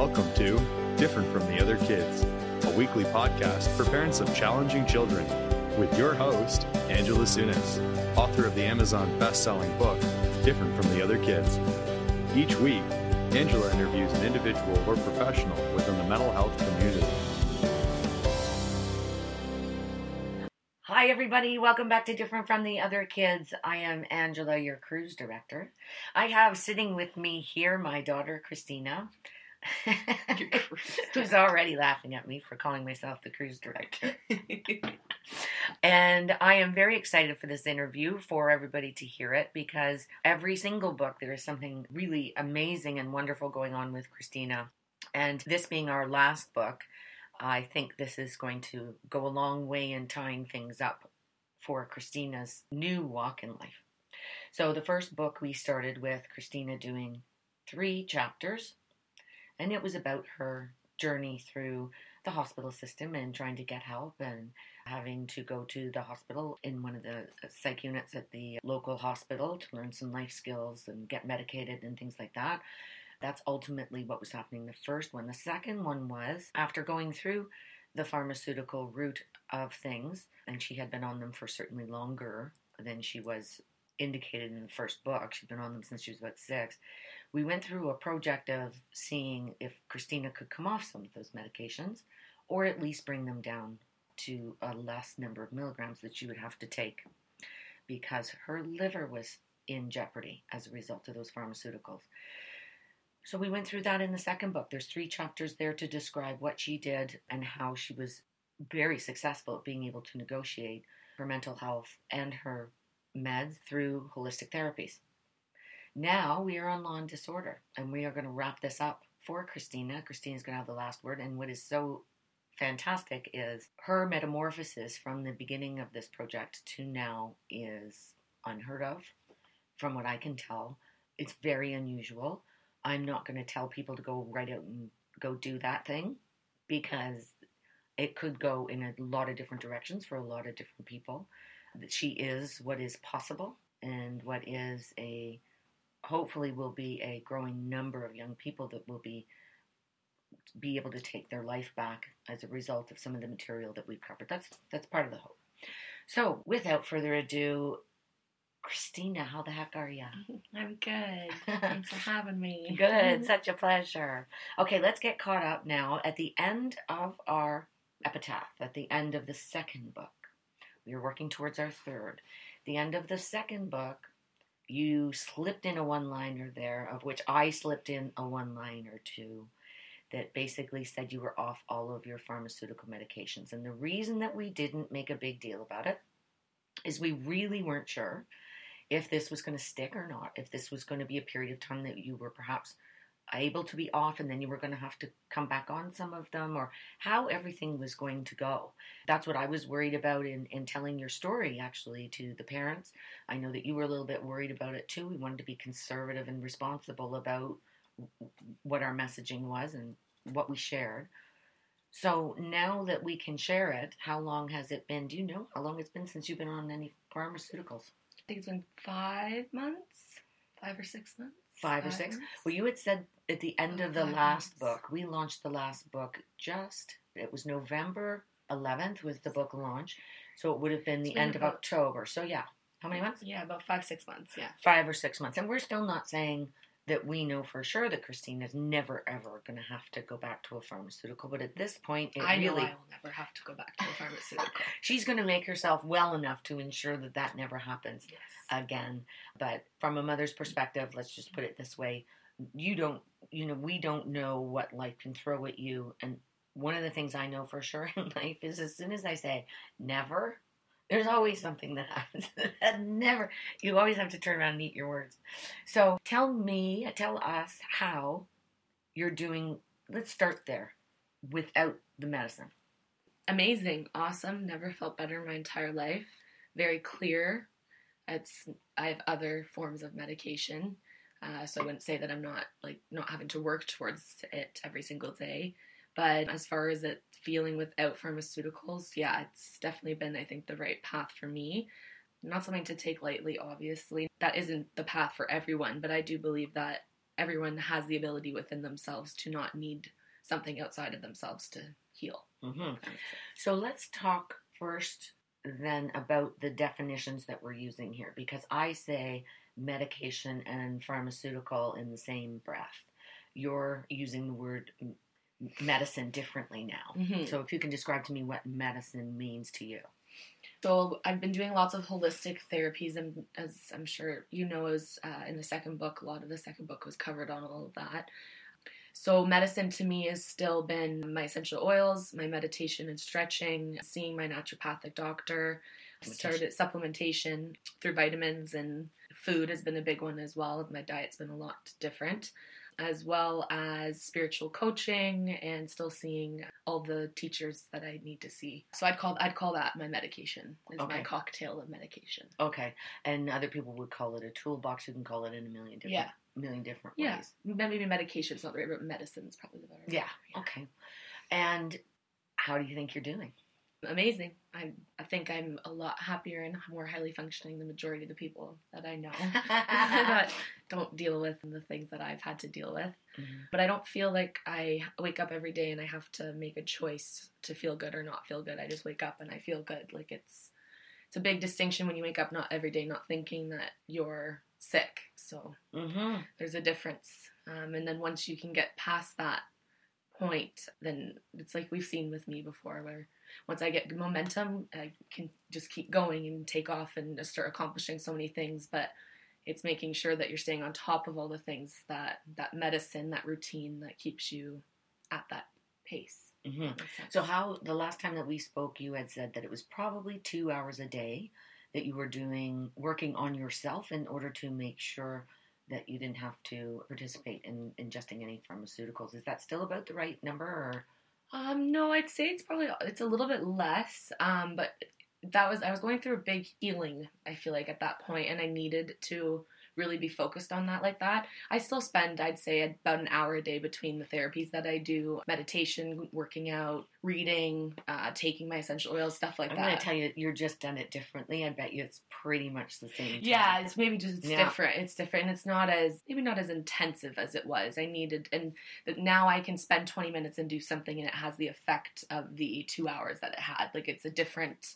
Welcome to Different from the Other Kids, a weekly podcast for parents of challenging children, with your host, Angela Sunis, author of the Amazon best-selling book, Different from the Other Kids. Each week, Angela interviews an individual or professional within the mental health community. Hi, everybody. Welcome back to Different from the Other Kids. I am Angela, your cruise director. I have sitting with me here my daughter, Christina, who's already laughing at me for calling myself the cruise director. and I am very excited for this interview for everybody to hear it because every single book, there is something really amazing and wonderful going on with Christina. And this being our last book, I think this is going to go a long way in tying things up for Christina's new walk in life. So, the first book we started with Christina doing three chapters, and it was about her journey through the hospital system and trying to get help and having to go to the hospital in one of the uh, psych units at the local hospital to learn some life skills and get medicated and things like that. That's ultimately what was happening the first one. The second one was after going through the pharmaceutical route of things, and she had been on them for certainly longer than she was indicated in the first book. She'd been on them since she was about six. We went through a project of seeing if Christina could come off some of those medications or at least bring them down to a less number of milligrams that she would have to take because her liver was in jeopardy as a result of those pharmaceuticals. So we went through that in the second book. There's three chapters there to describe what she did and how she was very successful at being able to negotiate her mental health and her meds through holistic therapies. Now we are on law and disorder, and we are going to wrap this up for Christina. Christina's going to have the last word, and what is so fantastic is her metamorphosis from the beginning of this project to now is unheard of, from what I can tell. It's very unusual. I'm not going to tell people to go right out and go do that thing because it could go in a lot of different directions for a lot of different people. She is what is possible and what is a hopefully will be a growing number of young people that will be be able to take their life back as a result of some of the material that we've covered. That's that's part of the hope. So, without further ado, Christina, how the heck are you? I'm good. Thanks for having me. Good, such a pleasure. Okay, let's get caught up now at the end of our epitaph, at the end of the second book. We are working towards our third. The end of the second book, you slipped in a one liner there, of which I slipped in a one liner too, that basically said you were off all of your pharmaceutical medications. And the reason that we didn't make a big deal about it is we really weren't sure if this was going to stick or not, if this was going to be a period of time that you were perhaps able to be off and then you were going to have to come back on some of them or how everything was going to go. That's what I was worried about in, in telling your story actually to the parents. I know that you were a little bit worried about it too. We wanted to be conservative and responsible about what our messaging was and what we shared. So now that we can share it, how long has it been? Do you know how long it's been since you've been on any pharmaceuticals? I think it's been five months, five or six months. Five, or six. Well, you had said at the end Oh, of the last months. book, we launched the last book just, it was November 11th was the book launch. So it would have been the end of October. So yeah, how many months? Yeah, about five, six months. Yeah. Five or six months. And we're still not saying that we know for sure that Christine is never ever going to have to go back to a pharmaceutical. But at this point, it I know really I will never have to go back to a pharmaceutical. she's going to make herself well enough to ensure that that never happens yes. again. But from a mother's perspective, let's just put it this way you don't, you know, we don't know what life can throw at you. And one of the things I know for sure in life is as soon as I say never, there's always something that happens. that never, you always have to turn around and eat your words. So tell me, tell us how you're doing. Let's start there without the medicine. Amazing, awesome. Never felt better in my entire life. Very clear. It's I have other forms of medication, uh, so I wouldn't say that I'm not like not having to work towards it every single day. But as far as it feeling without pharmaceuticals, yeah, it's definitely been I think the right path for me. Not something to take lightly, obviously. That isn't the path for everyone, but I do believe that everyone has the ability within themselves to not need something outside of themselves to heal. hmm So let's talk first then about the definitions that we're using here because I say medication and pharmaceutical in the same breath. You're using the word medicine differently now. Mhm. So if you can describe to me what medicine means to you. So I've been doing lots of holistic therapies, and as I'm sure you know, as uh, in the second book, a lot of the second book was covered on all of that. So medicine to me has still been my essential oils, my meditation and stretching, seeing my naturopathic doctor, started supplementation through vitamins and food has been a big one as well. My diet's been a lot different. As well as spiritual coaching and still seeing all the teachers that I need to see. So I'd call I'd call that my medication. Is my cocktail of medication. Okay. And other people would call it a toolbox. You can call it in a million different Yeah. million different Yeah, ways. maybe medication is not the right word. Medicine is probably the better. word. Yeah. Okay. And how do you think you're doing? Amazing. I I think I'm a lot happier and more highly functioning than the majority of the people that I know that don't deal with the things that I've had to deal with. Mhm. But I don't feel like I wake up every day and I have to make a choice to feel good or not feel good. I just wake up and I feel good. Like it's it's a big distinction when you wake up not every day not thinking that you're sick. So Mm-hmm. there's a difference. Um, and then once you can get past that point, then it's like we've seen with me before, where once I get momentum, I can just keep going and take off and just start accomplishing so many things. But it's making sure that you're staying on top of all the things that that medicine, that routine that keeps you at that pace. Mm-hmm. That makes sense. So how the last time that we spoke, you had said that it was probably two hours a day that you were doing working on yourself in order to make sure that you didn't have to participate in ingesting any pharmaceuticals. Is that still about the right number? Or Um, no, I'd say it's probably it's a little bit less. Um, but that was I was going through a big healing. I feel like at that point, and I needed to really be focused on that like that. I still spend, I'd say, about an hour a day between the therapies that I do, meditation, working out, reading, uh, taking my essential oils, stuff like that. I'm going to tell you, you're just done it differently. I bet you it's pretty much the same. Yeah, it's maybe just it's Yeah. different. It's different. and It's not as maybe not as intensive as it was. I needed, and that now I can spend twenty minutes and do something, and it has the effect of the two hours that it had. Like it's a different,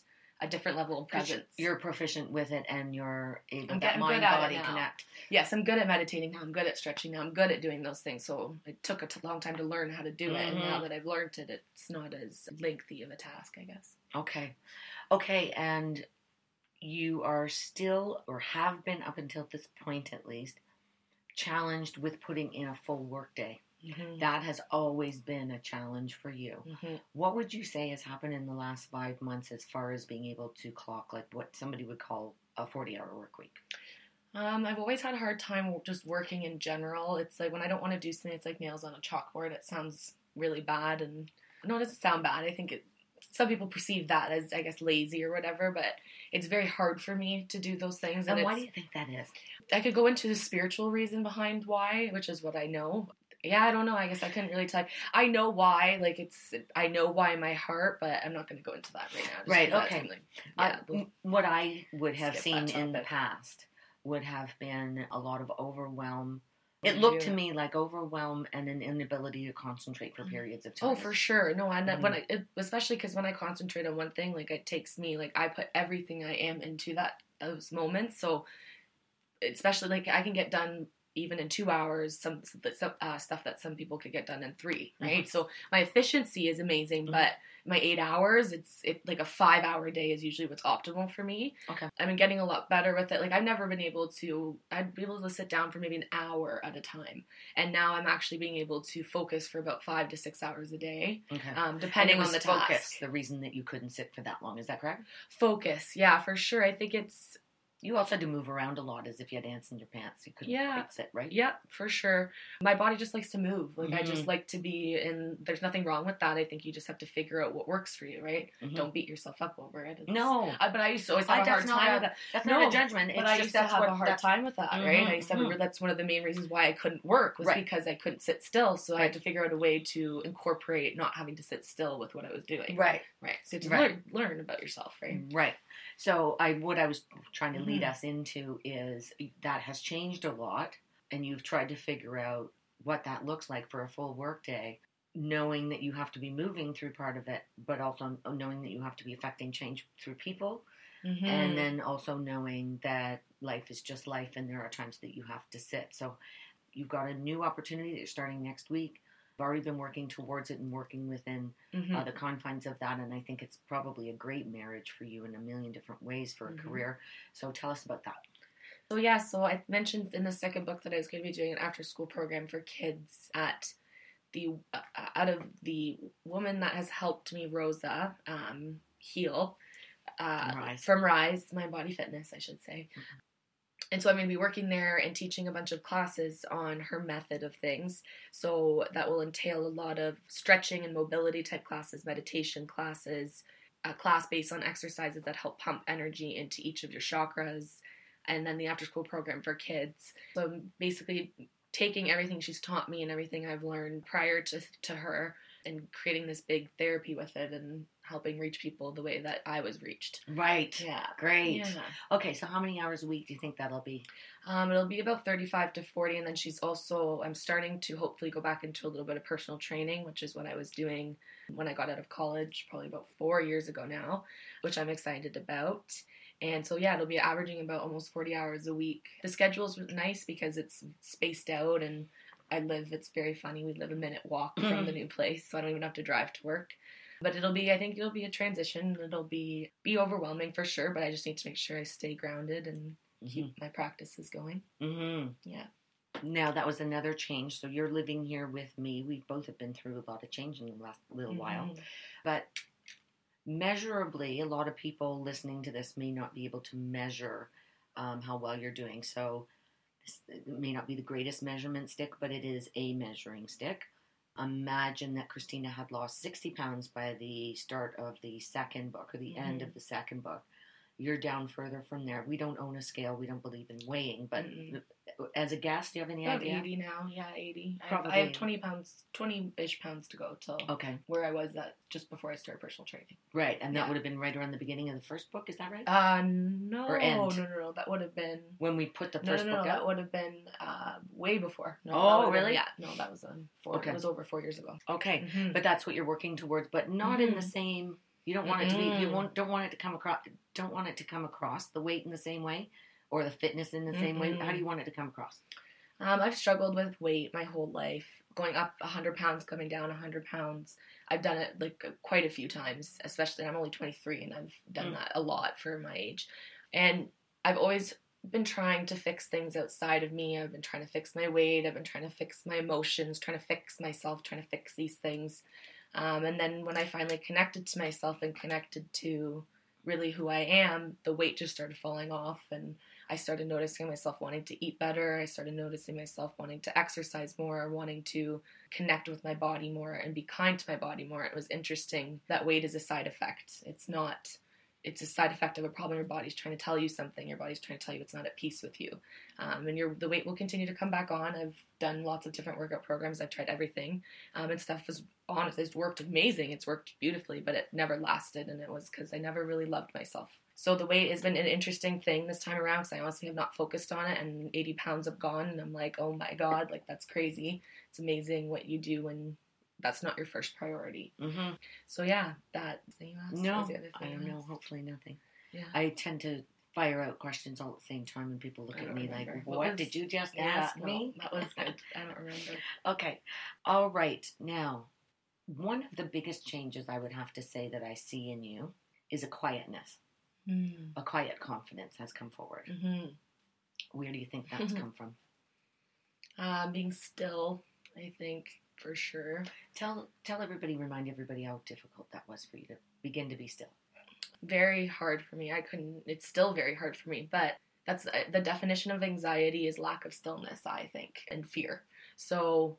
a different level of presence. You're proficient with it, and you're able good mind body connect. yes, I'm good at meditating now. I'm good at stretching now. I'm good at doing those things. So it took a t- long time to learn how to do it, and now Mhm. that I've learned it, it's not as lengthy of a task, I guess. Okay. Okay, and you are still, or have been up until this point at least, challenged with putting in a full workday. Mm-hmm. That has always been a challenge for you. Mm-hmm. What would you say has happened in the last five months as far as being able to clock like what somebody would call a 40 hour work week? Um, I've always had a hard time just working in general. It's like when I don't want to do something, it's like nails on a chalkboard. It sounds really bad, and no, it doesn't sound bad. I think it. Some people perceive that as, I guess, lazy or whatever, but it's very hard for me to do those things. And And why do you think that is? I could go into the spiritual reason behind why, which is what I know. Yeah, I don't know. I guess I couldn't really tell. I know why. Like it's, I know why in my heart, but I'm not going to go into that right now. Right, okay. something- Uh, Yeah. what I would have seen in the past would have been a lot of overwhelm. It looked to me like overwhelm and an inability to concentrate for periods of time. Oh, for sure. No, and Mhm. when I, it, especially because when I concentrate on one thing, like it takes me, like I put everything I am into that those moments. So, especially like I can get done even in two hours. Some, some uh, stuff that some people could get done in three. Right. So my efficiency is amazing, Mhm. but my eight hours, it's it like a five hour day is usually what's optimal for me. Okay. I've been getting a lot better with it. Like I've never been able to. I'd be able to sit down for maybe an hour at a time, and now I'm actually being able to focus for about five to six hours a day Okay. um, depending on the focus, task. the reason that you couldn't sit for that long. Is that correct? Focus, yeah, for sure. I think it's You also had to move around a lot as if you had ants in your pants. You couldn't Yeah. quite sit, right? yeah, for sure. My body just likes to move. Like I Mhm. just like to be, and there's nothing wrong with that. I think you just have to figure out what works for you, right? Mhm. Don't beat yourself up over it. It's- No. Uh, but I used to always have a hard time a- with that. That's No, not a judgment. It's But I used to have what, a hard time with that, right? Mhm, I used to have that's one of the main reasons why I couldn't work was Right. because I couldn't sit still. So I had to figure out a way to incorporate not having to sit still with what I was doing. Right. Right. So to Right. learn, learn about yourself, right? Right. So I what I was trying to lead Mhm. us into is that has changed a lot. and you've tried to figure out what that looks like for a full workday, knowing that you have to be moving through part of it, but also knowing that you have to be affecting change through people, Mhm. and then also knowing that life is just life and there are times that you have to sit. So you've got a new opportunity that you're starting next week. I've already been working towards it and working within Mhm. uh, the confines of that, and I think it's probably a great marriage for you in a million different ways for a Mhm. career. So tell us about that. So yeah, so I mentioned in the second book that I was going to be doing an after school program for kids at the uh, out of the woman that has helped me, Rosa, um, heal uh, From Rise. from Rise, my body fitness, I should say. And so I'm going to be working there and teaching a bunch of classes on her method of things. So that will entail a lot of stretching and mobility type classes, meditation classes, a class based on exercises that help pump energy into each of your chakras, and then the after school program for kids. So I'm basically taking everything she's taught me and everything I've learned prior to, to her and creating this big therapy with it and helping reach people the way that I was reached. Right. Yeah. Great. Yeah. Okay, so how many hours a week do you think that'll be? Um, it'll be about 35 to 40, and then she's also, I'm starting to hopefully go back into a little bit of personal training, which is what I was doing when I got out of college, probably about four years ago now, which I'm excited about. And so, yeah, it'll be averaging about almost 40 hours a week. The schedule's nice because it's spaced out, and I live, it's very funny. We live a minute walk from the new place, so I don't even have to drive to work. But it'll be, I think it'll be a transition. It'll be be overwhelming for sure, but I just need to make sure I stay grounded and keep my practices going. Mm-hmm. Yeah. Now that was another change. So you're living here with me. We both have been through a lot of change in the last little while. Mhm. But measurably, a lot of people listening to this may not be able to measure um, how well you're doing. So this it may not be the greatest measurement stick, but it is a measuring stick. Imagine that Christina had lost 60 pounds by the start of the second book or the end Mhm. of the second book. You're down further from there. We don't own a scale. We don't believe in weighing. But Mm-mm. As a guest, do you have any About idea? 80 now, yeah, 80. I have, I have 20 pounds, 20 ish pounds to go till Okay, where I was at just before I started personal training. right. And that would have been right around the beginning of the first book. Is that right? Uh, no, Or no, end. no, no, that would have been. when we put the No, first no, no, book that out? would have been uh, way before. No, Oh, that been- really? yeah, no, that was four. Okay. It was over four years ago. Okay. Mhm. But that's what you're working towards, but not in the Mhm. same. You don't want it to be. You won't, don't want it to come across. Don't want it to come across the weight in the same way, or the fitness in the same way. How do you want it to come across? Um, I've struggled with weight my whole life, going up 100 pounds, coming down 100 pounds. I've done it like quite a few times, especially I'm only 23 and I've done Mm. that a lot for my age. And I've always been trying to fix things outside of me. I've been trying to fix my weight, I've been trying to fix my emotions, trying to fix myself, trying to fix these things. Um, and then when I finally connected to myself and connected to really who I am, the weight just started falling off and I started noticing myself wanting to eat better. I started noticing myself wanting to exercise more, wanting to connect with my body more and be kind to my body more. It was interesting that weight is a side effect. It's not it's a side effect of a problem. Your body's trying to tell you something. Your body's trying to tell you it's not at peace with you. Um, and your the weight will continue to come back on. I've done lots of different workout programs. I've tried everything. Um, and stuff has honestly it's worked amazing. It's worked beautifully but it never lasted. And it was because i never really loved myself so the weight has been an interesting thing this time around because i honestly have not focused on it and 80 pounds have gone and i'm like oh my god like that's crazy it's amazing what you do when that's not your first priority Mm-hmm. so yeah that thing you asked No, was the other I don't know. Hopefully, nothing. Yeah. I tend to fire out questions all at the same time, and people look at me remember. like, What "What was- did you just Yeah, ask no, me?" that was good. I don't remember. Okay. All right. Now, one of the biggest changes I would have to say that I see in you is a quietness. Mm. A quiet confidence has come forward. hmm Where do you think that's come from? Uh, being still, I think for sure. Tell tell everybody, remind everybody how difficult that was for you to begin to be still. Very hard for me. I couldn't. It's still very hard for me. But that's uh, the definition of anxiety is lack of stillness. I think and fear. So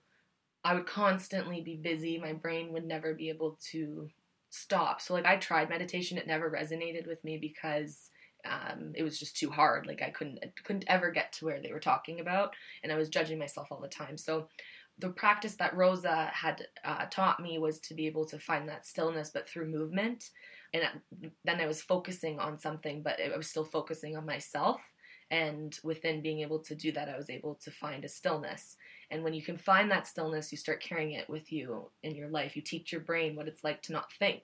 I would constantly be busy. My brain would never be able to stop. So like I tried meditation. It never resonated with me because um, it was just too hard. Like I couldn't I couldn't ever get to where they were talking about, and I was judging myself all the time. So the practice that Rosa had uh, taught me was to be able to find that stillness, but through movement. And then I was focusing on something, but I was still focusing on myself. And within being able to do that, I was able to find a stillness. And when you can find that stillness, you start carrying it with you in your life. You teach your brain what it's like to not think.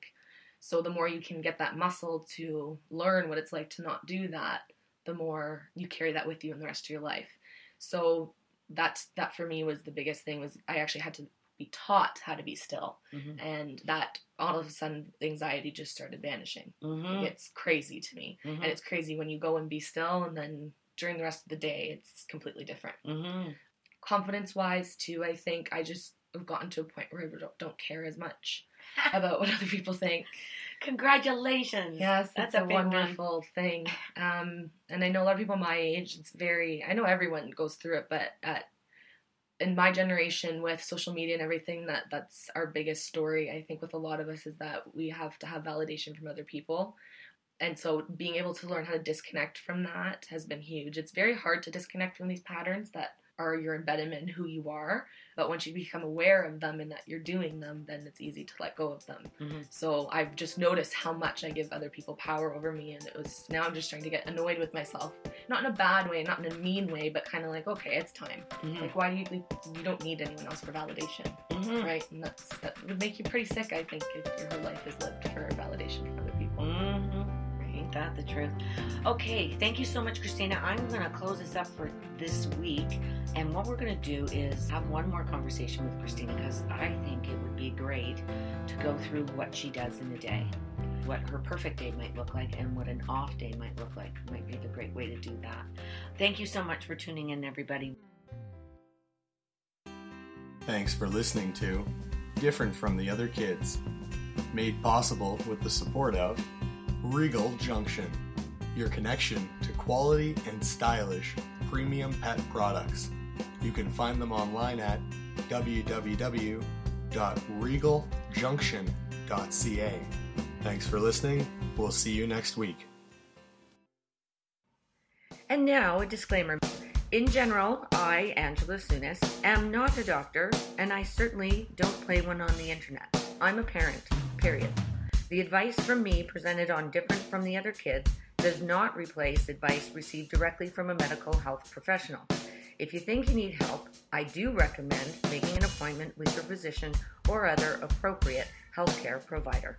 So the more you can get that muscle to learn what it's like to not do that, the more you carry that with you in the rest of your life. So that's that for me was the biggest thing was I actually had to be taught how to be still. Mhm. And that all of a sudden anxiety just started vanishing. Mhm. It's crazy to me. Mhm. And it's crazy when you go and be still and then during the rest of the day it's completely different. Mhm. Confidence wise too, I think I just have gotten to a point where I don't, don't care as much about what other people think. Congratulations. Yes, That's a a, big one. wonderful thing. Um, and I know a lot of people my age. It's very. I know everyone goes through it, but at, in my generation, with social media and everything, that that's our biggest story. I think with a lot of us is that we have to have validation from other people, and so being able to learn how to disconnect from that has been huge. It's very hard to disconnect from these patterns that are your embedment in who you are. But once you become aware of them and that you're doing them, then it's easy to let go of them. Mhm. So I've just noticed how much I give other people power over me, and it was now I'm just trying to get annoyed with myself, not in a bad way, not in a mean way, but kind of like, okay, it's time. Mhm. Like, why do you you don't need anyone else for validation, Mhm. right? And that's that would make you pretty sick, I think, if your whole life is lived for validation from other people. That the truth? Okay, thank you so much, Christina. I'm going to close this up for this week. And what we're going to do is have one more conversation with Christina because I think it would be great to go through what she does in a day, what her perfect day might look like, and what an off day might look like. Might be the great way to do that. Thank you so much for tuning in, everybody. Thanks for listening to Different from the Other Kids, made possible with the support of Regal Junction, your connection to quality and stylish premium pet products. You can find them online at www.regaljunction.ca. Thanks for listening. We'll see you next week. And now, a disclaimer. In general, I, Angela Sunis, am not a doctor, and I certainly don't play one on the internet. I'm a parent, period. The advice from me presented on Different from the Other Kids does not replace advice received directly from a medical health professional. If you think you need help, I do recommend making an appointment with your physician or other appropriate healthcare provider.